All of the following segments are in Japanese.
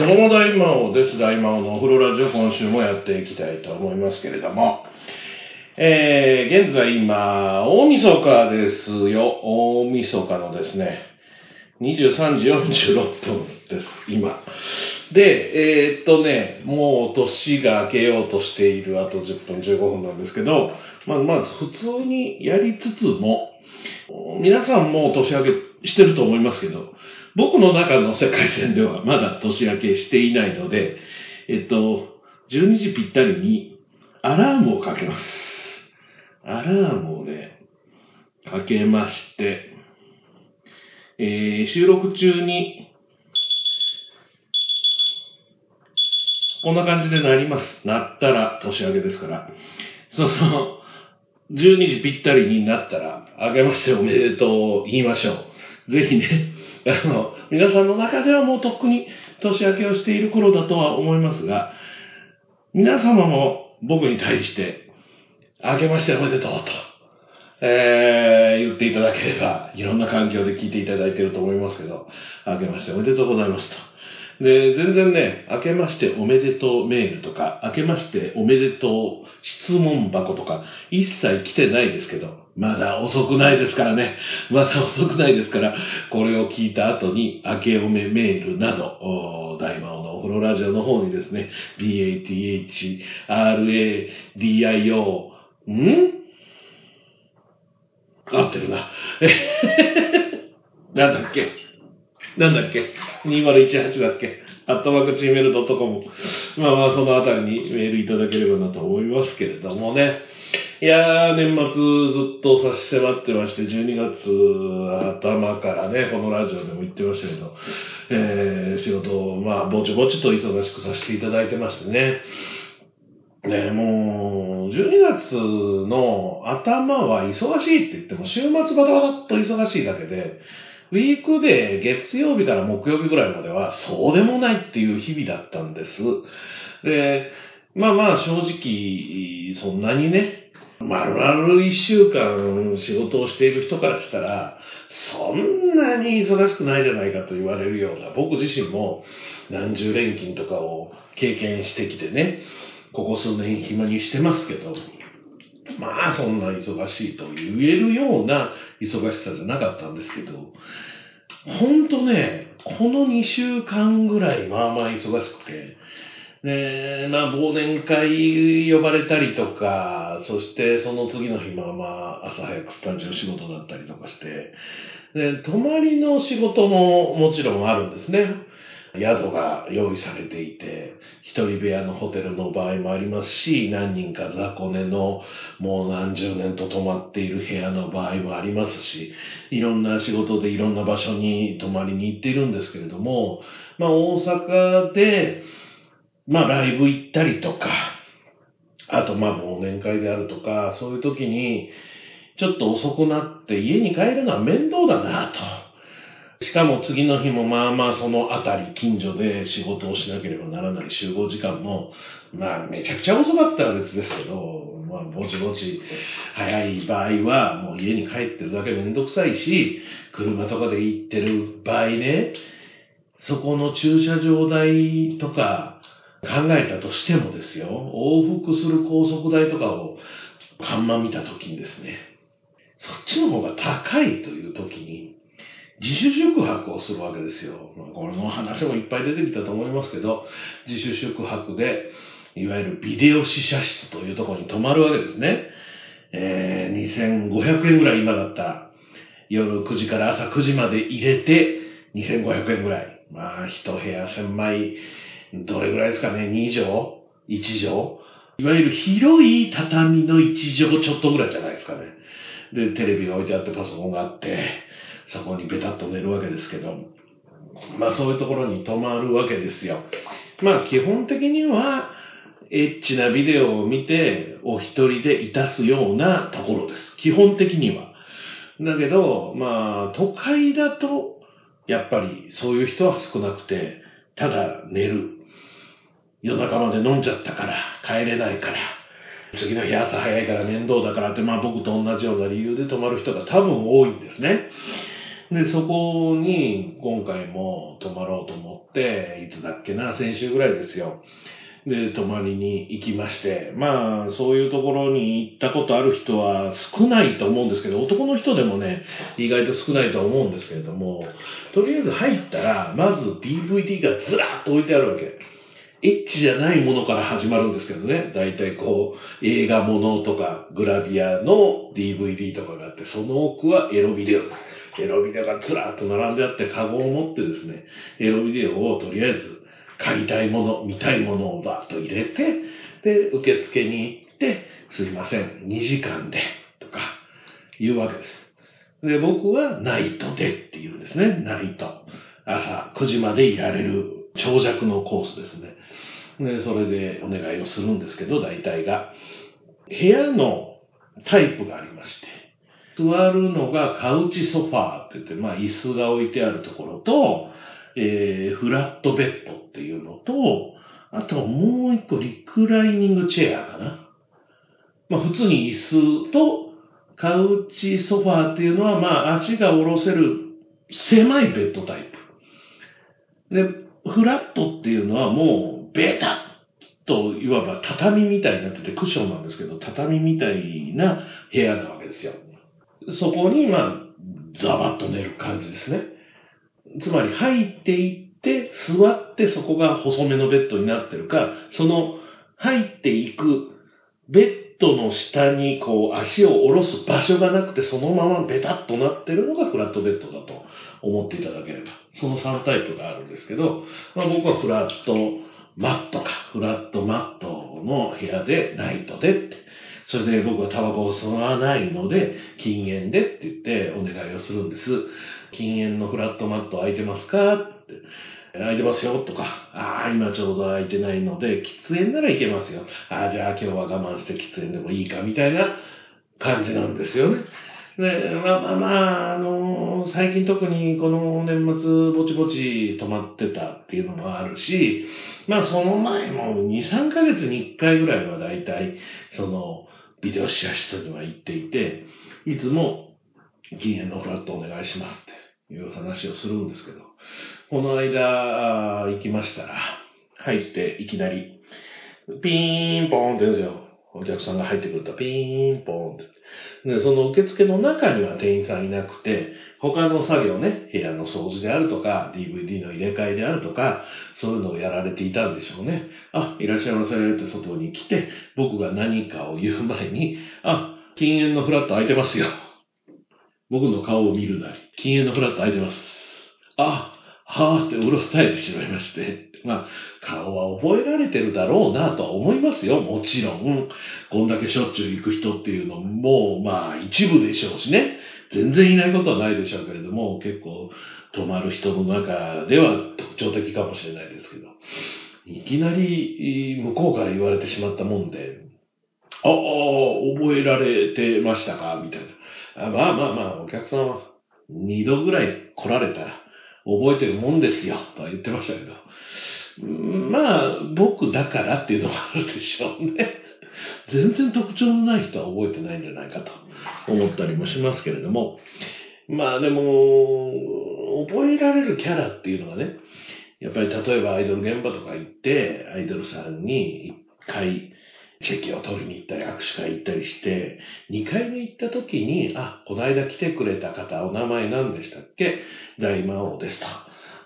どうも大魔王です。大魔王のお風呂ラジオ今週もやっていきたいと思いますけれども。えー、現在今、大晦日ですよ。大晦日のですね、23時46分です、今。で、えー、っとね、もう年が明けようとしているあと10分15分なんですけど、まあ、まず普通にやりつつも、皆さんも年明けしてると思いますけど、僕の中の世界線ではまだ年明けしていないので、えっと、12時ぴったりにアラームをかけます。アラームをね、かけまして、えー、収録中に、こんな感じでなります。なったら年明けですから。その、12時ぴったりになったら、明けましておめでとう言いましょう。ぜひね、あの、皆さんの中ではもうとっくに年明けをしている頃だとは思いますが、皆様も僕に対して、明けましておめでとうと、えー、言っていただければ、いろんな環境で聞いていただいていると思いますけど、明けましておめでとうございますと。で、全然ね、明けましておめでとうメールとか、明けましておめでとう質問箱とか、一切来てないですけど、まだ遅くないですからね。まだ遅くないですから、これを聞いた後に、明けおめメールなど、大魔王のお風呂ラジオの方にですね、BATHRADIO、ん？合ってるな。なんだっけ？なんだっけ ?2018 だっけ？アットマークチーメールドットコム。まあまあ、そのあたりにメールいただければなと思いますけれどもね。いやー、年末ずっと差し迫ってまして、12月頭からね、このラジオでも言ってましたけど、えー、仕事を、まあ、ぼちぼちと忙しくさせていただいてましてね。ねもう、12月の頭は忙しいって言っても、週末バタバタっと忙しいだけで、ウィークで月曜日から木曜日ぐらいまでは、そうでもないっていう日々だったんです。で、まあまあ正直、そんなにね、丸々一週間仕事をしている人からしたら、そんなに忙しくないじゃないかと言われるような、僕自身も何十連勤とかを経験してきてね、ここ数年暇にしてますけど、まあそんな忙しいと言えるような忙しさじゃなかったんですけど、ほんとね、この2週間ぐらいまあまあ忙しくて、で、まあ、忘年会呼ばれたりとか、そしてその次の日、まあまあ、朝早くスタジオ仕事だったりとかして、で、泊まりの仕事ももちろんあるんですね。宿が用意されていて、一人部屋のホテルの場合もありますし、何人か雑魚寝のもう何十年と泊まっている部屋の場合もありますし、いろんな仕事でいろんな場所に泊まりに行っているんですけれども、まあ大阪で、まあライブ行ったりとか、あとまあ忘年会であるとか、そういう時に、ちょっと遅くなって家に帰るのは面倒だなと。しかも次の日もまあまあそのあたり近所で仕事をしなければならない集合時間も、まあめちゃくちゃ遅かったら別ですけど、まあぼちぼち早い場合はもう家に帰ってるだけめんどくさいし、車とかで行ってる場合ね、そこの駐車場代とか、考えたとしてもですよ、往復する高速代とかを看板見たときにですね、そっちの方が高いというときに、自主宿泊をするわけですよ。この話もいっぱい出てきたと思いますけど、自主宿泊で、いわゆるビデオ試写室というところに泊まるわけですね。えー、2500円ぐらい今だったら、夜9時から朝9時まで入れて、2500円ぐらい。まあ、一部屋1000枚どれぐらいですかね、2畳 ?1 畳？いわゆる広い畳の1畳ちょっとぐらいじゃないですかね。で、テレビが置いてあってパソコンがあって、そこにベタッと寝るわけですけど、まあそういうところに泊まるわけですよ。まあ基本的には、エッチなビデオを見て、お一人でいたすようなところです。基本的には。だけど、まあ、都会だと、やっぱりそういう人は少なくて、ただ寝る。夜中まで飲んじゃったから、帰れないから、次の日朝早いから面倒だからって、まあ僕と同じような理由で泊まる人が多分多いんですね。で、そこに今回も泊まろうと思って、いつだっけな、先週ぐらいですよ。で、泊まりに行きまして、まあ、そういうところに行ったことある人は少ないと思うんですけど、男の人でもね、意外と少ないと思うんですけれども、とりあえず入ったら、まず DVD がずらっと置いてあるわけ。エッチじゃないものから始まるんですけどね。だいたいこう、映画ものとか、グラビアの DVD とかがあって、その奥はエロビデオです。エロビデオがずらっと並んであって、カゴを持ってですね、エロビデオをとりあえず買いたいもの、見たいものをバーッと入れて、で、受付に行って、すいません、2時間で、とか、言うわけです。で、僕はナイトでって言うんですね、ナイト。朝9時までいられる長尺のコースですね。で、それでお願いをするんですけど、大体が。部屋のタイプがありまして、座るのがカウチソファーって言って、まあ椅子が置いてあるところと、えー、フラットベッドっていうのと、あともう一個リクライニングチェアかな。まあ普通に椅子とカウチソファーっていうのはまあ足が下ろせる狭いベッドタイプ。で、フラットっていうのはもうベタッといわば畳みたいになっててクッションなんですけど、畳みたいな部屋なわけですよ。そこにまあ、ザバッと寝る感じですね。つまり入っていって座ってそこが細めのベッドになってるか、その入っていくベッドの下にこう足を下ろす場所がなくてそのままベタッとなってるのがフラットベッドだと思っていただければ。その3タイプがあるんですけど、まあ、僕はフラットマットか、フラットマットの部屋でナイトでって。それで僕はタバコを吸わないので、禁煙でって言ってお願いをするんです。禁煙のフラットマット空いてますかって。空いてますよとか、ああ、今ちょうど空いてないので、喫煙ならいけますよ。ああ、じゃあ今日は我慢して喫煙でもいいかみたいな感じなんですよね。で、まあまあまあ、あのー、最近特にこの年末ぼちぼち止まってたっていうのもあるし、まあその前も2、3ヶ月に1回ぐらいはだいたい、その、ビデオシェア室には行っていて、いつも禁煙のフラットお願いしますっていう話をするんですけど、この間行きましたら、入っていきなり、ピーンポーンって言うんですよ。お客さんが入ってくるとピーンポーンって。で、その受付の中には店員さんいなくて、他の作業ね、部屋の掃除であるとか、DVD の入れ替えであるとか、そういうのをやられていたんでしょうね。あ、いらっしゃいませって外に来て、僕が何かを言う前に、あ、禁煙のフラット空いてますよ。僕の顔を見るなり、禁煙のフラット空いてます。あ、はぁってうろたえてしまいまして。まあ、顔は覚えられてるだろうなとは思いますよ。もちろん。こんだけしょっちゅう行く人っていうのも、まあ、一部でしょうしね。全然いないことはないでしょうけれども、結構、泊まる人の中では特徴的かもしれないですけど。いきなり、向こうから言われてしまったもんで、ああ、覚えられてましたか？みたいな。あまあまあまあ、お客さんは二度ぐらい来られたら覚えてるもんですよ、とは言ってましたけど。まあ、僕だからっていうのがあるでしょうね。全然特徴のない人は覚えてないんじゃないかと思ったりもしますけれども。まあでも、覚えられるキャラっていうのがね、やっぱり例えばアイドル現場とか行って、アイドルさんに一回チェキを取りに行ったり握手会行ったりして、二回目行った時に、あ、この間来てくれた方、お名前何でしたっけ？大魔王ですと。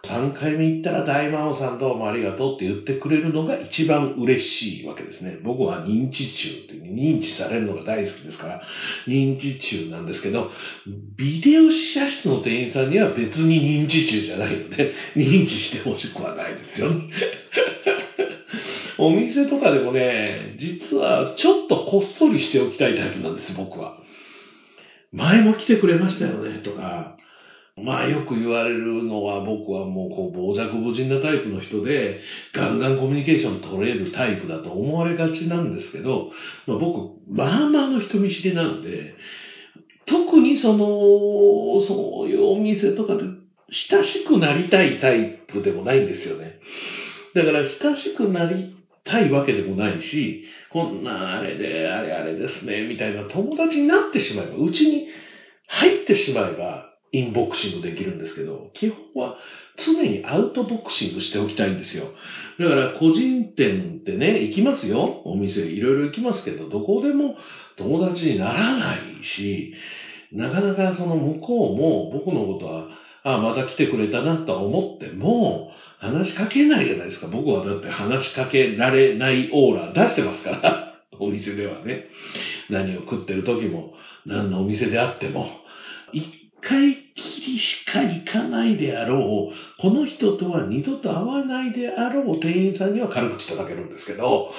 3回目行ったら大魔王さんどうもありがとうって言ってくれるのが一番嬉しいわけですね。僕は認知中って認知されるのが大好きですから、認知中なんですけど、ビデオ試写室の店員さんには別に認知中じゃないので、認知してほしくはないですよね。お店とかでもね、実はちょっとこっそりしておきたいタイプなんです、僕は。前も来てくれましたよね、とか、まあよく言われるのは僕はもうこう傍若無人なタイプの人でガンガンコミュニケーション取れるタイプだと思われがちなんですけど、まあ、僕、まあまあの人見知りなんで、特にその、そういうお店とかで親しくなりたいタイプでもないんですよね。だから親しくなりたいわけでもないし、こんなあれで、あれあれですね、みたいな友達になってしまえば、うちに入ってしまえば、インボクシングできるんですけど、基本は常にアウトボクシングしておきたいんですよ。だから個人店ってね、行きますよ。お店いろいろ行きますけど、どこでも友達にならないし、なかなかその向こうも僕のことは、ああ、また来てくれたなと思っても、話しかけないじゃないですか。僕はだって話しかけられないオーラ出してますから。お店ではね。何を食ってる時も、何のお店であっても。一回きりしか行かないであろう、この人とは二度と会わないであろう店員さんには軽口叩けるんですけど、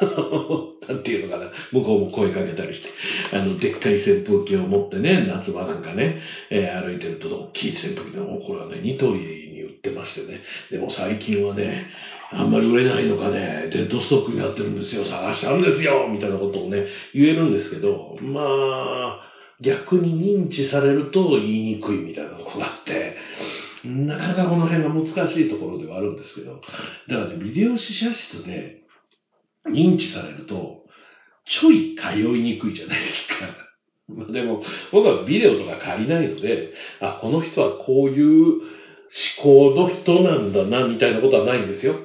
なんていうのかな、向こうも声かけたりして、あの、でっかい扇風機を持ってね、夏場なんかね、えー、歩いてると、大きい扇風機でも、これはね、ニトリに売ってましてね、でも最近はね、あんまり売れないのかね、デッドストックになってるんですよ、探したんですよ、みたいなことをね、言えるんですけど、まあ、逆に認知されると言いにくいみたいなとこがあって、なかなかこの辺が難しいところではあるんですけど、だからね、ビデオ試写室で認知されると、ちょい通いにくいじゃないですか。まあでも、僕はビデオとか借りないので、あ、この人はこういう思考の人なんだな、みたいなことはないんですよ。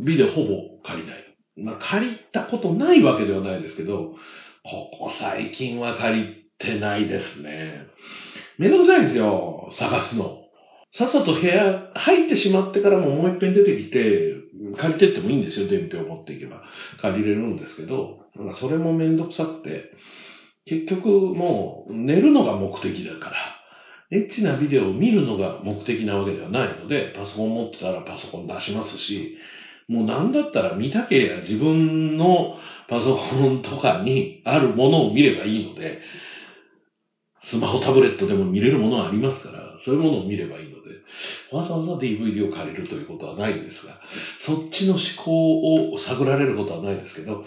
ビデオほぼ借りない。まあ借りたことないわけではないですけど、ここ最近は借りってないですね。めんどくさいんですよ、探すの。さっさと部屋入ってしまってからももう一遍出てきて、借りてってもいいんですよ、伝票を持っていけば。借りれるんですけど、それもめんどくさくて、結局もう寝るのが目的だから、エッチなビデオを見るのが目的なわけではないので、パソコン持ってたらパソコン出しますし、もうなんだったら見たければ自分のパソコンとかにあるものを見ればいいので、スマホ、タブレットでも見れるものはありますから、そういうものを見ればいいので、わざわざ DVD を借りるということはないんですが、そっちの思考を探られることはないですけど、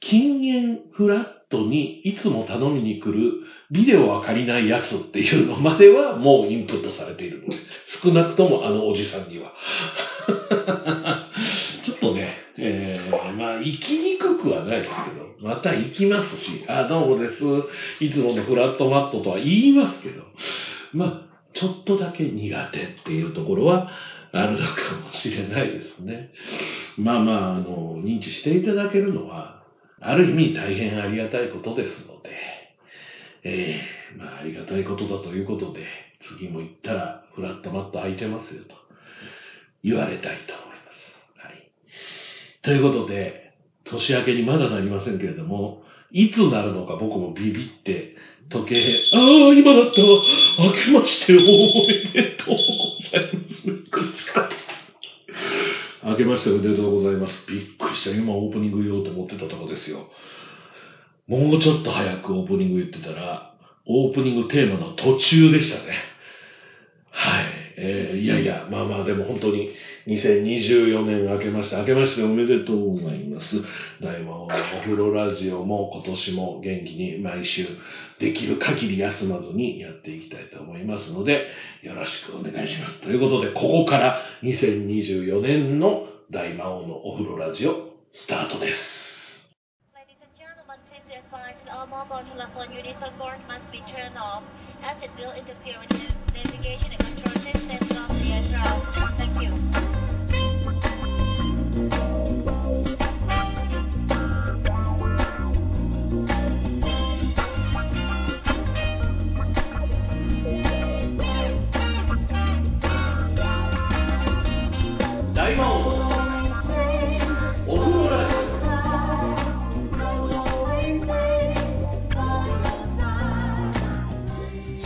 禁煙フラットにいつも頼みに来るビデオは借りないやつっていうのまではもうインプットされているので、少なくともあのおじさんには。ちょっとね、えー、行きにくくはないですけど、また行きますし、あ、どうもです。いつものフラットマットとは言いますけど、まあ、ちょっとだけ苦手っていうところはあるのかもしれないですね。まあまあ、あの、認知していただけるのは、ある意味大変ありがたいことですので、ええー、まあ、ありがたいことだということで、次も行ったらフラットマット空いてますよと言われたいと思います。はい。ということで、年明けにまだなりませんけれども、いつなるのか僕もビビって、時計、ああ、今だった明けましておめでとうございます。びっくりした。明けましておめでとうございます。びっくりした。今オープニング言おうと思ってたとこですよ。もうちょっと早くオープニング言ってたら、オープニングテーマの途中でしたね。はい。えー、いやいや、まあまあでも本当に2024年明けまして、明けましておめでとうございます。大魔王のお風呂ラジオも今年も元気に毎週できる限り休まずにやっていきたいと思いますので、よろしくお願いします。ということで、ここから2024年の大魔王のお風呂ラジオスタートです。mobile telephone units on board must be turned off as it will interfere with the navigation and control systems of the aircraft. Thank you.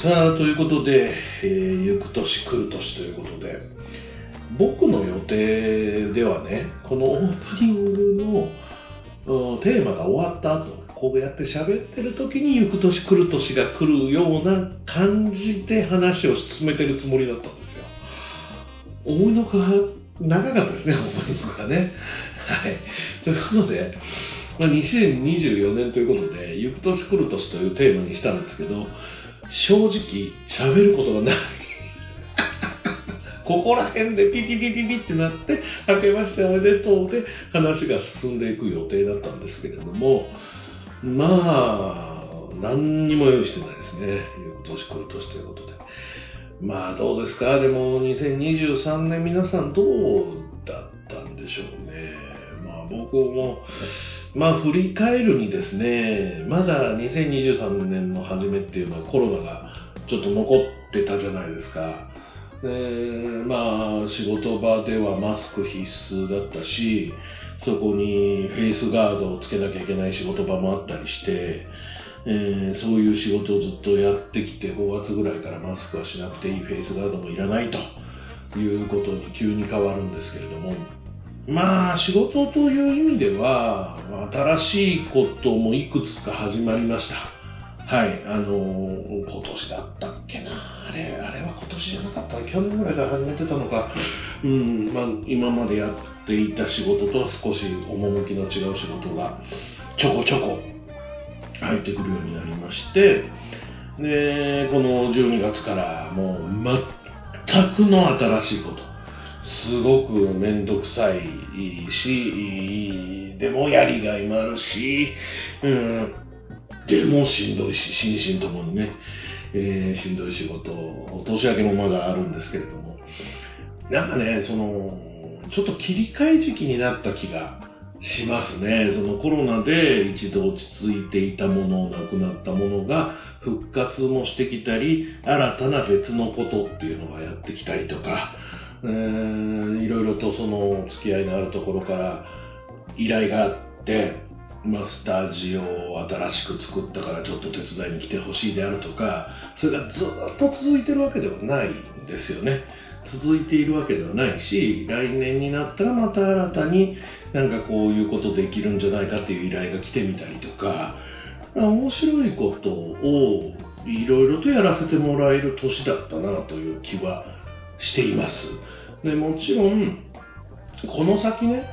さあ、ということで、えー、行く年来る年ということで、僕の予定ではね、このオープニングのテーマが終わった後、こうやって喋ってる時に行く年来る年が来るような感じで話を進めてるつもりだったんですよ。思いのほか長かったですね、オープニングがね。はい。ということで、まあ、2024年ということで、行く年来る年というテーマにしたんですけど、正直喋ることがない。ここら辺でピピピピピってなって、明けましておめでとうで話が進んでいく予定だったんですけれども、まあ、何にも用意してないですね。いう年来る年ということで。まあどうですか？でも2023年皆さんどうだったんでしょうね。まあ僕も、まあ振り返るにですね、まだ2023年の初めっていうのはコロナがちょっと残ってたじゃないですか。でまあ仕事場ではマスク必須だったし、そこにフェイスガードをつけなきゃいけない仕事場もあったりして、えー、そういう仕事をずっとやってきて、5月ぐらいからマスクはしなくていい、フェイスガードもいらないということに急に変わるんですけれども、まあ仕事という意味では、新しいこともいくつか始まりました。はい、あのー、今年だったっけな、あれ、あれは今年じゃなかった、去年ぐらいから始めてたのか、うん、まあ、今までやっていた仕事とは少し趣の違う仕事がちょこちょこ入ってくるようになりまして、で、この12月からもう全くの新しいこと。すごくめんどくさいし、でもやりがいもあるし、うん。でもしんどいし、心身ともにね、えー、しんどい仕事、年明けもまだあるんですけれども、なんかね、その、ちょっと切り替え時期になった気がしますね。そのコロナで一度落ち着いていたもの、なくなったものが復活もしてきたり、新たな別のことっていうのがやってきたりとか、えー、いろいろとその付き合いのあるところから依頼があって、まあ、スタジオを新しく作ったからちょっと手伝いに来てほしいであるとか、それがずっと続いてるわけではないんですよね。続いているわけではないし、来年になったらまた新たになんかこういうことできるんじゃないかっていう依頼が来てみたりとか、面白いことをいろいろとやらせてもらえる年だったなという気はしています。でもちろん、この先ね、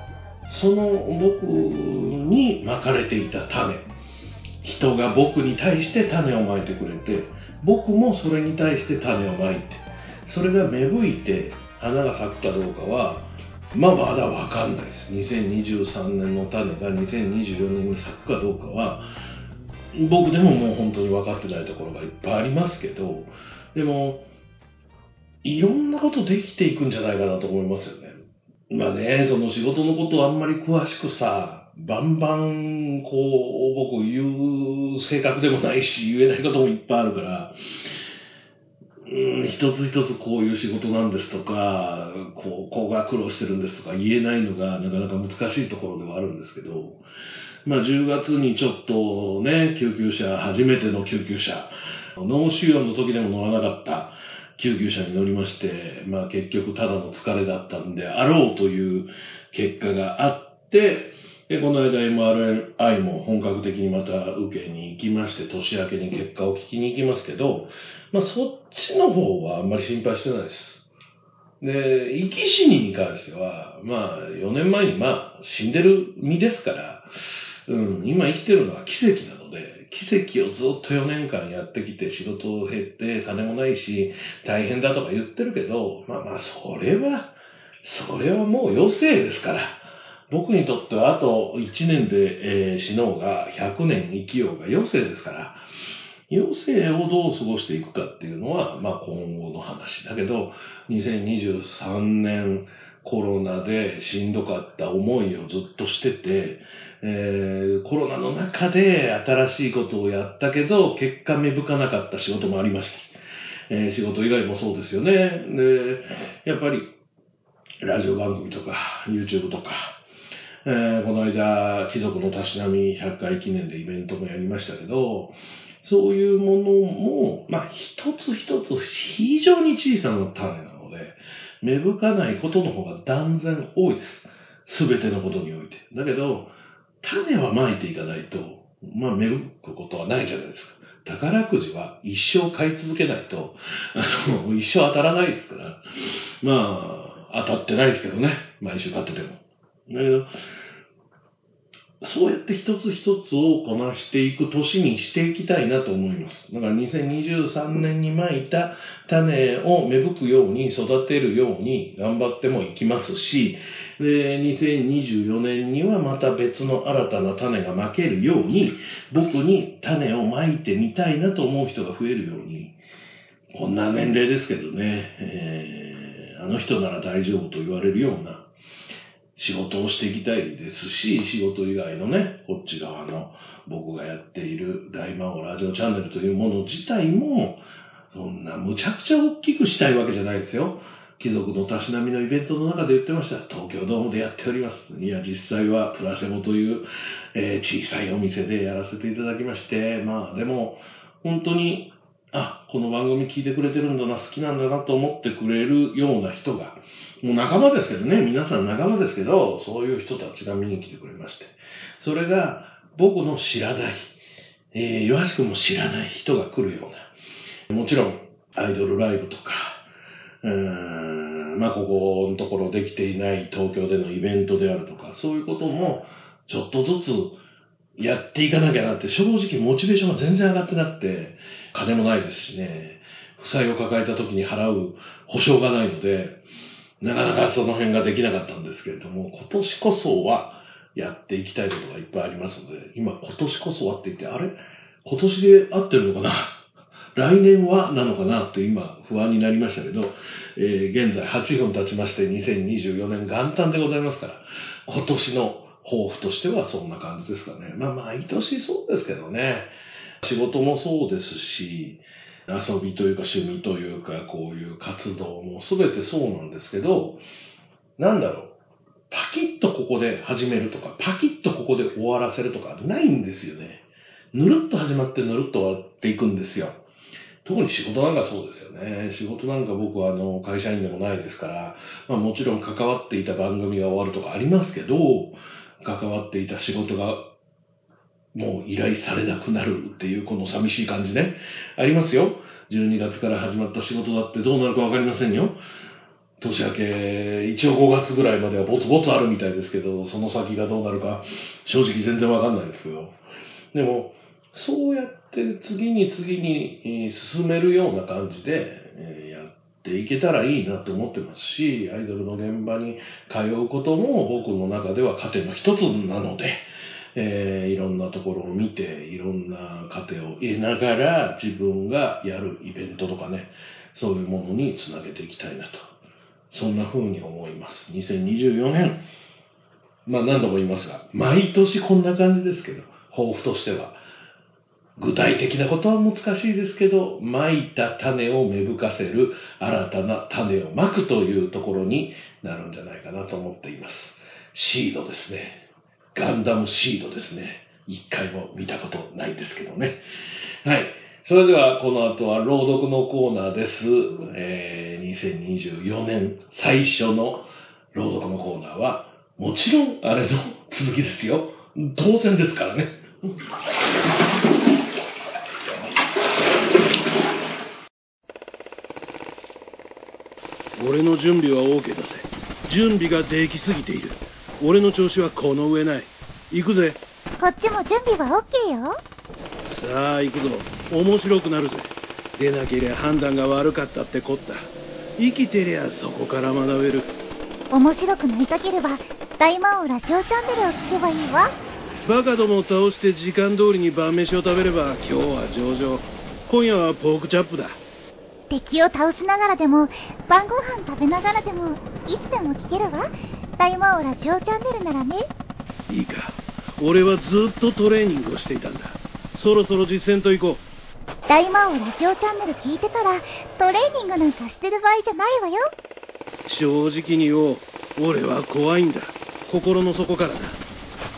その僕にまかれていた種、人が僕に対して種をまいてくれて、僕もそれに対して種をまいて、それが芽吹いて花が咲くかどうかは、まあまだわかんないです。2023年の種が2024年に咲くかどうかは、僕でももう本当に分かってないところがいっぱいありますけど、でも、いろんなことできていくんじゃないかなと思いますよね。まあね、その仕事のことをあんまり詳しくさ、バンバン、こう、僕言う性格でもないし、言えないこともいっぱいあるから、うん、一つ一つこういう仕事なんですとか、こう、こうが苦労してるんですとか言えないのがなかなか難しいところではあるんですけど、まあ10月にちょっとね、救急車、初めての救急車、脳腫瘍の時でも乗らなかった、救急車に乗りまして、まあ結局ただの疲れだったんであろうという結果があって、で、この間 MRI も本格的にまた受けに行きまして、年明けに結果を聞きに行きますけど、まあそっちの方はあんまり心配してないです。で、生き死にに関しては、まあ4年前にまあ死んでる身ですから、うん、今生きてるのは奇跡なので、奇跡をずっと4年間やってきて仕事を減って金もないし大変だとか言ってるけど、まあまあそれは、それはもう余生ですから。僕にとってはあと1年で、えー、死のうが100年生きようが余生ですから、余生をどう過ごしていくかっていうのは、まあ今後の話だけど、2023年コロナでしんどかった思いをずっとしてて、えー、コロナの中で新しいことをやったけど、結果芽吹かなかった仕事もありました。えー、仕事以外もそうですよね。で、やっぱり、ラジオ番組とか、YouTube とか、えー、この間、貴族のたしなみ100回記念でイベントもやりましたけど、そういうものも、まあ、一つ一つ非常に小さな種なので、芽吹かないことの方が断然多いです。すべてのことにおいて。だけど、種はまいていかないと、まあ、芽吹くことはないじゃないですか。宝くじは一生買い続けないと、あの、一生当たらないですから。まあ、当たってないですけどね。毎週買ってても。だけど、そうやって一つ一つをこなしていく年にしていきたいなと思います。だから2023年にまいた種を芽吹くように育てるように頑張ってもいきますし、で、2024年にはまた別の新たな種がまけるように、僕に種をまいてみたいなと思う人が増えるように、こんな年齢ですけどね、えー、あの人なら大丈夫と言われるような仕事をしていきたいですし、仕事以外のね、こっち側の僕がやっている大魔王ラジオチャンネルというもの自体も、そんなむちゃくちゃ大きくしたいわけじゃないですよ。貴族のたしなみのイベントの中で言ってました。東京ドームでやっております。いや、実際はプラセボという、えー、小さいお店でやらせていただきまして、まあでも、本当に、あ、この番組聞いてくれてるんだな、好きなんだなと思ってくれるような人が、もう仲間ですけどね、皆さん仲間ですけど、そういう人たちが見に来てくれまして。それが、僕の知らない、えー、岩橋くんも知らない人が来るような、もちろん、アイドルライブとか、うーん、まあ、ここのところできていない東京でのイベントであるとか、そういうことも、ちょっとずつやっていかなきゃなって、正直モチベーションが全然上がってなくて、金もないですしね、負債を抱えた時に払う保証がないので、なかなかその辺ができなかったんですけれども、今年こそはやっていきたいことがいっぱいありますので、今今年こそはって言って、あれ？今年で合ってるのかな？来年はなのかなって今不安になりましたけど、えー、現在8分経ちまして2024年元旦でございますから、今年の抱負としてはそんな感じですかね。まあ毎年そうですけどね。仕事もそうですし、遊びというか趣味というか、こういう活動も全てそうなんですけど、なんだろう。パキッとここで始めるとか、パキッとここで終わらせるとかないんですよね。ぬるっと始まってぬるっと終わっていくんですよ。特に仕事なんかそうですよね。仕事なんか僕はあの会社員でもないですから、まあもちろん関わっていた番組が終わるとかありますけど、関わっていた仕事がもう依頼されなくなるっていうこの寂しい感じね。ありますよ。12月から始まった仕事だってどうなるかわかりませんよ。年明け、一応5月ぐらいまではぼつぼつあるみたいですけど、その先がどうなるか正直全然わかんないですけど。でも、そうやって次に次に進めるような感じでやっていけたらいいなと思ってますし、アイドルの現場に通うことも僕の中では糧の一つなので、えー、いろんなところを見て、いろんな糧を得ながら自分がやるイベントとかね、そういうものにつなげていきたいなと。そんな風に思います。2024年、まあ何度も言いますが、毎年こんな感じですけど、抱負としては。具体的なことは難しいですけど、蒔いた種を芽吹かせる新たな種をまくというところになるんじゃないかなと思っています。シードですね。ガンダムシードですね。一回も見たことないですけどね。はい。それでは、この後は朗読のコーナーです。えー、2024年最初の朗読のコーナーは、もちろんあれの続きですよ。当然ですからね。俺の準備は OK だぜ。準備ができすぎている。俺の調子はこの上ない。行くぜ。こっちも準備は OK よ。さあ、行くぞ。面白くなるぜ。出なけりゃ判断が悪かったってこった。生きてりゃそこから学べる。面白くなりたければ、大魔王ラジオチャンネルを聞けばいいわ。バカどもを倒して時間通りに晩飯を食べれば今日は上々。今夜はポークチャップだ。敵を倒しながらでも、晩ご飯食べながらでも、いつでも聞けるわ。大魔王ラジオチャンネルならね。いいか。俺はずっとトレーニングをしていたんだ。そろそろ実践と行こう。大魔王ラジオチャンネル聞いてたら、トレーニングなんかしてる場合じゃないわよ。正直に言おう。俺は怖いんだ。心の底からだ。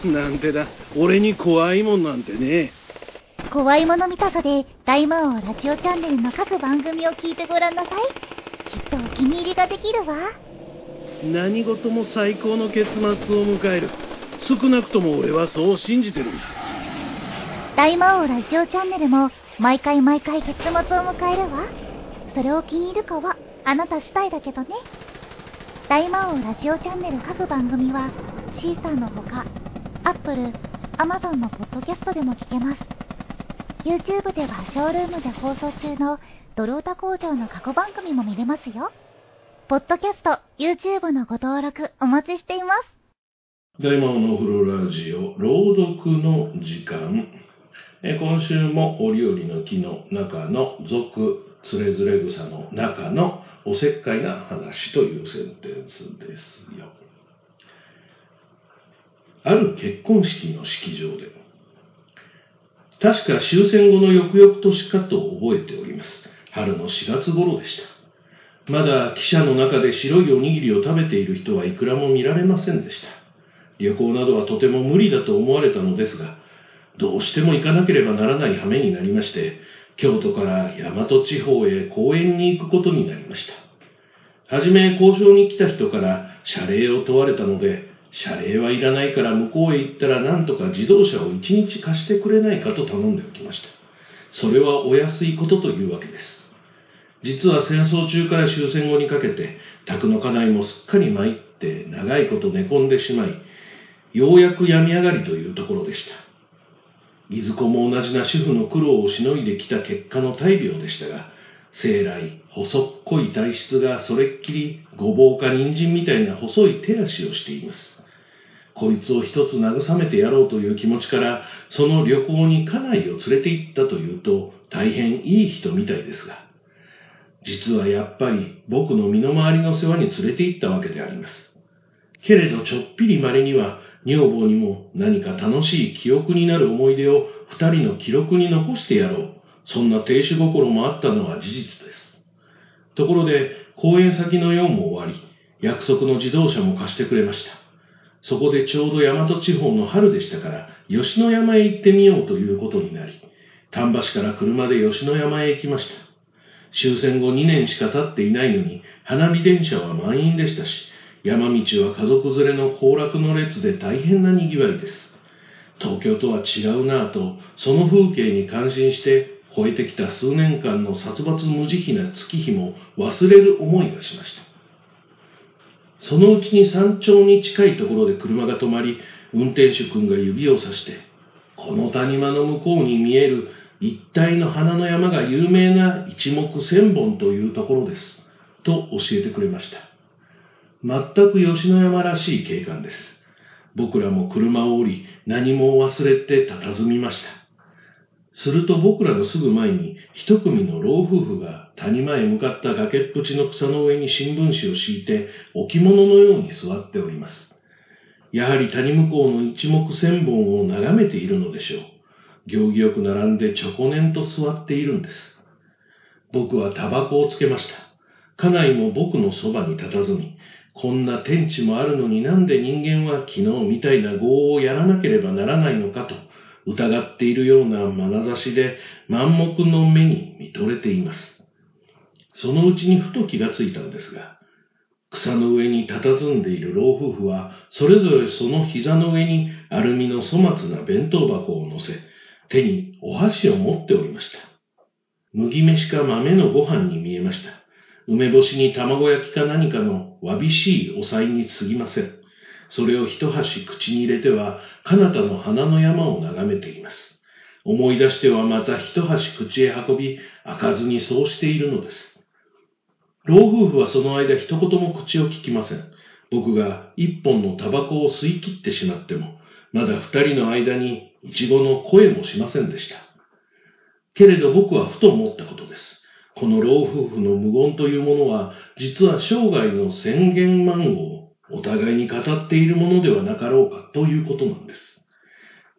なんてだ。俺に怖いもんなんてね。怖いもの見たさで、大魔王ラジオチャンネルの各番組を聞いてごらんなさい。きっとお気に入りができるわ。何事も最高の結末を迎える。少なくとも俺はそう信じてるんだ。大魔王ラジオチャンネルも毎回毎回結末を迎えるわ。それを気に入るかはあなた次第だけどね。大魔王ラジオチャンネル各番組はシーサーのほか、アップル、Amazon のポッドキャストでも聞けます。YouTube ではショールームで放送中のドロータ工場の過去番組も見れますよ。ポッドキャスト、YouTube のご登録お待ちしています。大魔王のフロラジオ、朗読の時間。え今週も折々の木の中の俗、つれづれ草の中のおせっかいな話というセンテンスですよ。ある結婚式の式場で、確か終戦後の翌々年かと覚えております。春の4月頃でした。まだ汽車の中で白いおにぎりを食べている人はいくらも見られませんでした。旅行などはとても無理だと思われたのですが、どうしても行かなければならない羽目になりまして、京都から大和地方へ公園に行くことになりました。はじめ交渉に来た人から謝礼を問われたので、謝礼はいらないから向こうへ行ったら何とか自動車を一日貸してくれないかと頼んでおきました。それはお安いことというわけです。実は戦争中から終戦後にかけて、宅の家内もすっかり参って長いこと寝込んでしまい、ようやく病み上がりというところでした。いずこも同じな主婦の苦労をしのいできた結果の大病でしたが、生来、細っこい体質がそれっきりごぼうか人参みたいな細い手足をしています。こいつを一つ慰めてやろうという気持ちから、その旅行に家内を連れて行ったというと、大変いい人みたいですが、実はやっぱり僕の身の回りの世話に連れて行ったわけであります。けれどちょっぴり稀には、女房にも何か楽しい記憶になる思い出を二人の記録に残してやろう。そんな亭主心もあったのは事実です。ところで、公演先の用も終わり、約束の自動車も貸してくれました。そこでちょうど大和地方の春でしたから、吉野山へ行ってみようということになり、丹波市から車で吉野山へ行きました。終戦後2年しか経っていないのに、花火電車は満員でしたし、山道は家族連れの行楽の列で大変な賑わいです。東京とは違うなぁと、その風景に感心して、超えてきた数年間の殺伐無慈悲な月日も忘れる思いがしました。そのうちに山頂に近いところで車が止まり、運転手君が指をさして、この谷間の向こうに見える一帯の花の山が有名な一目千本というところです。と教えてくれました。全く吉野山らしい景観です。僕らも車を降り、何も忘れて佇みました。すると僕らのすぐ前に一組の老夫婦が谷間へ向かった崖っぷちの草の上に新聞紙を敷いて置物のように座っております。やはり谷向こうの一目千本を眺めているのでしょう。行儀よく並んでちょこねんと座っているんです。僕はタバコをつけました。家内も僕のそばに佇み、こんな天地もあるのになんで人間は昨日みたいな業をやらなければならないのかと疑っているような眼差しで満目の目に見とれています。そのうちにふと気がついたんですが、草の上に佇んでいる老夫婦は、それぞれその膝の上にアルミの粗末な弁当箱を乗せ、手にお箸を持っておりました。麦飯か豆のご飯に見えました。梅干しに卵焼きか何かのわびしいお菜に過ぎません。それを一箸口に入れては、彼方の花の山を眺めています。思い出してはまた一箸口へ運び、開かずにそうしているのです。老夫婦はその間一言も口を聞きません。僕が一本のタバコを吸い切ってしまっても、まだ二人の間にイチゴの声もしませんでした。けれど僕はふと思ったことです。この老夫婦の無言というものは、実は生涯の宣言番号お互いに語っているものではなかろうかということなんです。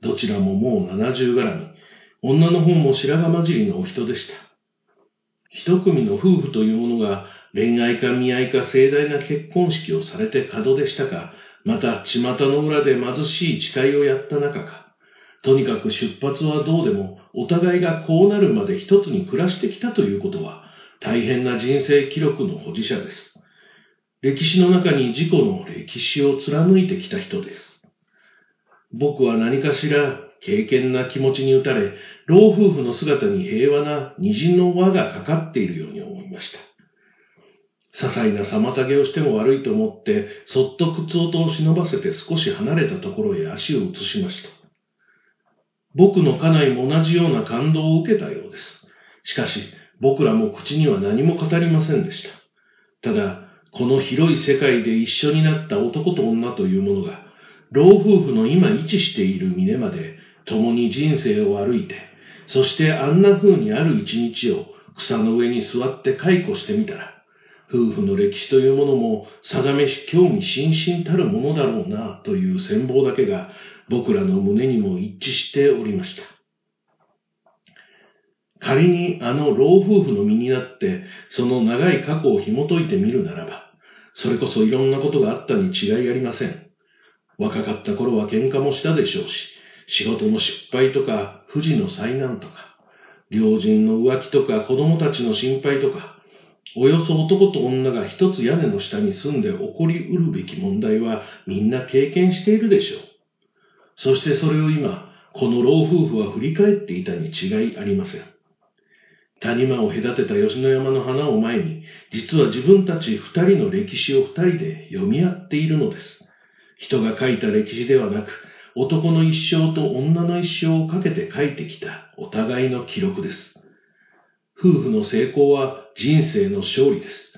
どちらももう70絡み、女の方も白髪混じりのお人でした。一組の夫婦というものが恋愛か見合いか盛大な結婚式をされて門でしたか、また巷の裏で貧しい誓いをやった中か、とにかく出発はどうでもお互いがこうなるまで一つに暮らしてきたということは大変な人生記録の保持者です。歴史の中に自己の歴史を貫いてきた人です。僕は何かしら敬虔な気持ちに打たれ、老夫婦の姿に平和な虹の輪がかかっているように思いました。些細な妨げをしても悪いと思って、そっと靴音を忍ばせて少し離れたところへ足を移しました。僕の家内も同じような感動を受けたようです。しかし、僕らも口には何も語りませんでした。ただ、この広い世界で一緒になった男と女というものが、老夫婦の今位置している峰まで共に人生を歩いて、そしてあんな風にある一日を草の上に座って解雇してみたら、夫婦の歴史というものも定めし興味津々たるものだろうなという戦望だけが僕らの胸にも一致しておりました。仮にあの老夫婦の身になってその長い過去を紐解いてみるならば、それこそいろんなことがあったに違いありません。若かった頃は喧嘩もしたでしょうし、仕事の失敗とか、不治の災難とか、両人の浮気とか子供たちの心配とか、およそ男と女が一つ屋根の下に住んで起こりうるべき問題はみんな経験しているでしょう。そしてそれを今、この老夫婦は振り返っていたに違いありません。谷間を隔てた吉野山の花を前に、実は自分たち二人の歴史を二人で読み合っているのです。人が書いた歴史ではなく、男の一生と女の一生をかけて書いてきたお互いの記録です。夫婦の成功は人生の勝利です。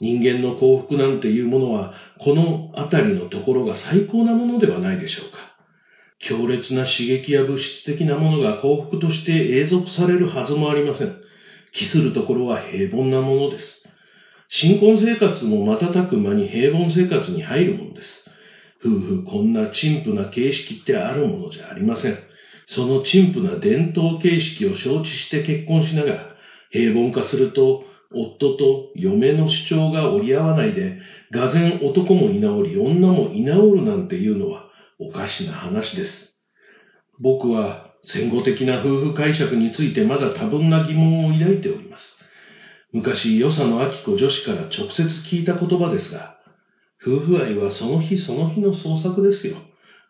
人間の幸福なんていうものは、このあたりのところが最高なものではないでしょうか。強烈な刺激や物質的なものが幸福として永続されるはずもありません。帰するところは平凡なものです。新婚生活も瞬く間に平凡生活に入るものです。夫婦こんな陳腐な形式ってあるものじゃありません。その陳腐な伝統形式を承知して結婚しながら、平凡化すると、夫と嫁の主張が折り合わないで、がぜん男も居直り、女も居直るなんていうのはおかしな話です。僕は戦後的な夫婦解釈についてまだ多分な疑問を抱いております。昔、与謝野明子女子から直接聞いた言葉ですが、夫婦愛はその日その日の創作ですよ。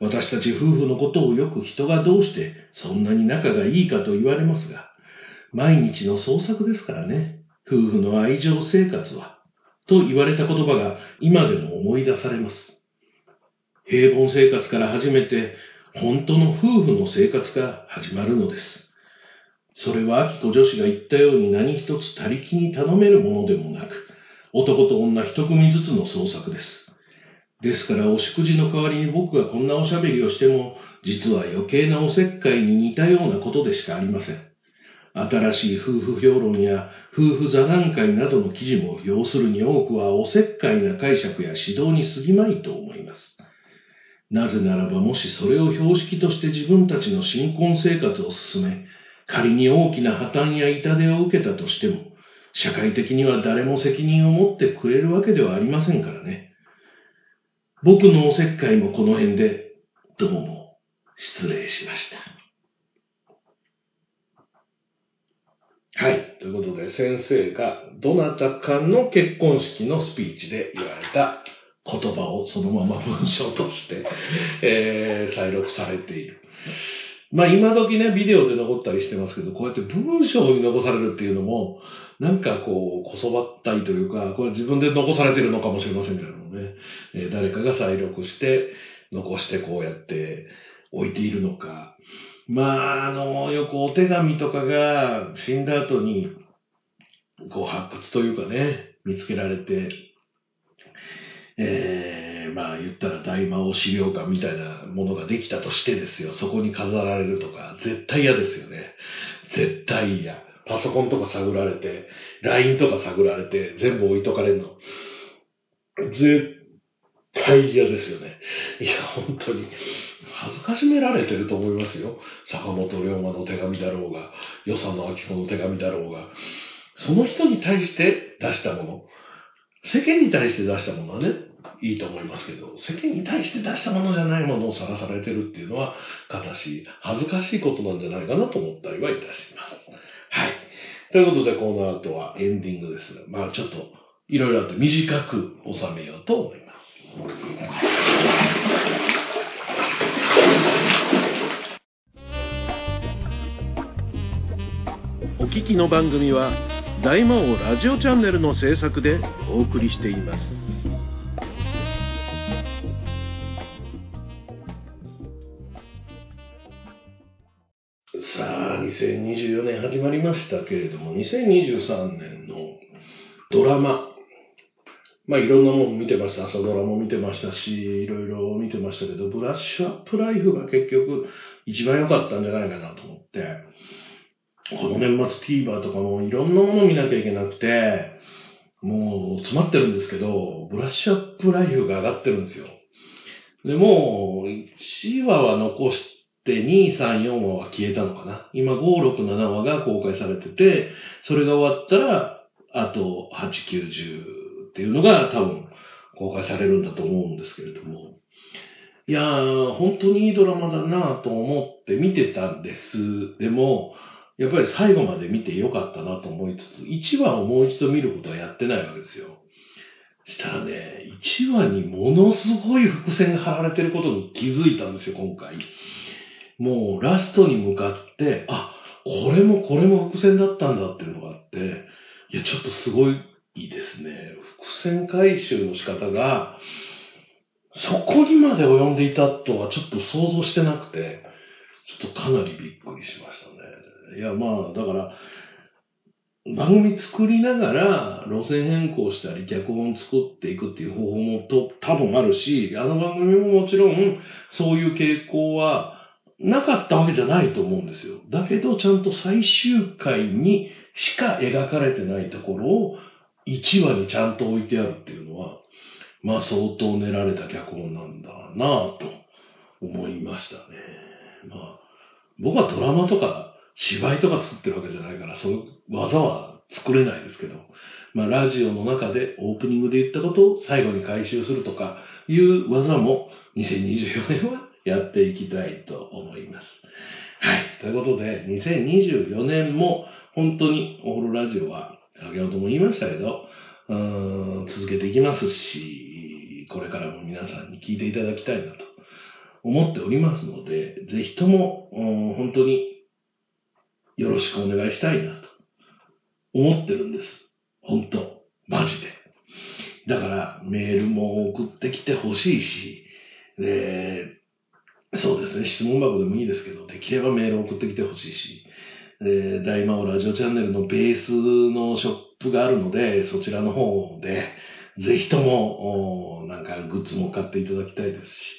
私たち夫婦のことをよく人がどうしてそんなに仲がいいかと言われますが、毎日の創作ですからね。夫婦の愛情生活は。と言われた言葉が今でも思い出されます。平凡生活から初めて本当の夫婦の生活が始まるのです。それは秋子女子が言ったように何一つ他力に頼めるものでもなく、男と女一組ずつの創作です。ですからお食事の代わりに僕がこんなおしゃべりをしても、実は余計なおせっかいに似たようなことでしかありません。新しい夫婦評論や夫婦座談会などの記事も要するに多くはおせっかいな解釈や指導に過ぎまいと思います。なぜならばもしそれを標識として自分たちの新婚生活を進め、仮に大きな破綻や痛手を受けたとしても、社会的には誰も責任を持ってくれるわけではありませんからね。僕のおせっかいもこの辺で、どうも失礼しました。はい。ということで、先生がどなたかの結婚式のスピーチで言われた言葉をそのまま文章として、えー、再録されている。まあ今時ね、ビデオで残ったりしてますけど、こうやって文章に残されるっていうのも、なんかこう、こそばったいというか、これ自分で残されてるのかもしれませんけれどもね、えー、誰かが再録して、残してこうやって置いているのか。まあ、あの、よくお手紙とかが死んだ後に、こう発掘というかね、見つけられて、えー、まあ言ったら大魔王資料館みたいなものができたとしてですよ。そこに飾られるとか、絶対嫌ですよね。絶対嫌。パソコンとか探られて、LINE とか探られて、全部置いとかれるの。絶対嫌ですよね。いや、本当に。恥ずかしめられてると思いますよ。坂本龍馬の手紙だろうが、与謝野明子の手紙だろうが。その人に対して出したもの。世間に対して出したものはね、いいと思いますけど、世間に対して出したものじゃないものをさらされてるっていうのは悲しい、恥ずかしいことなんじゃないかなと思ったりはいたします。はい。ということで、この後はエンディングです、まあちょっといろいろあって短く収めようと思います。お聞きの番組は大魔王ラジオチャンネルの制作でお送りしていますさあ。2024年始まりましたけれども、2023年のドラマ、まあいろんなもの見てました。朝ドラも見てましたし、いろいろ見てましたけど、ブラッシュアップライフが結局一番良かったんじゃないかなと思って、この年末 TVer とかもいろんなもの見なきゃいけなくて、もう詰まってるんですけど、ブラッシュアップライフが上がってるんですよ。で、もう1話は残して2、3、4話は消えたのかな。今5、6、7話が公開されてて、それが終わったら、あと8、9、10っていうのが多分公開されるんだと思うんですけれども。いやー、本当にいいドラマだなと思って見てたんです。でも、やっぱり最後まで見てよかったなと思いつつ、1話をもう一度見ることはやってないわけですよ。したらね、1話にものすごい伏線が張られてることに気づいたんですよ、今回。もうラストに向かって、あ、これもこれも伏線だったんだっていうのがあって、いや、ちょっとすごいですね。伏線回収の仕方が、そこにまで及んでいたとはちょっと想像してなくて、ちょっとかなりびっくりしましたね。いや、まあ、だから、番組作りながら路線変更したり脚本作っていくっていう方法もと多分あるし、あの番組ももちろんそういう傾向はなかったわけじゃないと思うんですよ。だけどちゃんと最終回にしか描かれてないところを1話にちゃんと置いてあるっていうのは、まあ相当練られた脚本なんだなぁと思いましたね。まあ、僕はドラマとか芝居とか作ってるわけじゃないから、そういう技は作れないですけど、まあラジオの中でオープニングで言ったことを最後に回収するとかいう技も2024年はやっていきたいと思います。はい。ということで、2024年も本当にオールラジオは、先ほども言いましたけど、うん続けていきますし、これからも皆さんに聞いていただきたいなと思っておりますので、ぜひとも、本当によろしくお願いしたいなと思ってるんです。本当。マジで。だから、メールも送ってきてほしいし、で、そうですね、質問箱でもいいですけど、できればメール送ってきてほしいし、で大魔王ラジオチャンネルのベースのショップがあるので、そちらの方で、ぜひとも、なんかグッズも買っていただきたいですし、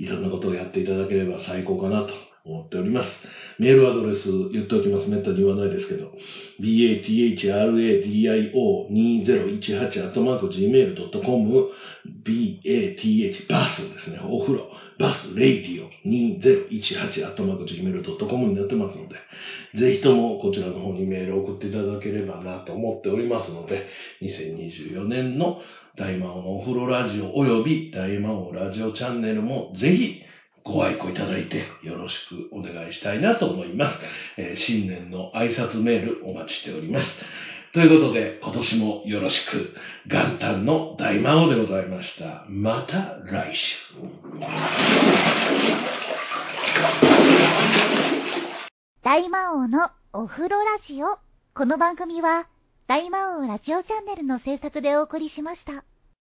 いろんなことをやっていただければ最高かなと思っております。メールアドレス言っておきます。めったに言わないですけど、bathradio2018-gmail.com bath バスですね。お風呂。バス、レイディオ 2018-gmail.com になってますので、ぜひともこちらの方にメールを送っていただければなと思っておりますので、2024年の大魔王のお風呂ラジオ及び大魔王ラジオチャンネルもぜひご愛顧いただいてよろしくお願いしたいなと思います。えー新年の挨拶メールお待ちしております。ということで、今年もよろしく、元旦の大魔王でございました。また来週。大魔王のお風呂ラジオ。この番組は、大魔王ラジオチャンネルの制作でお送りしました。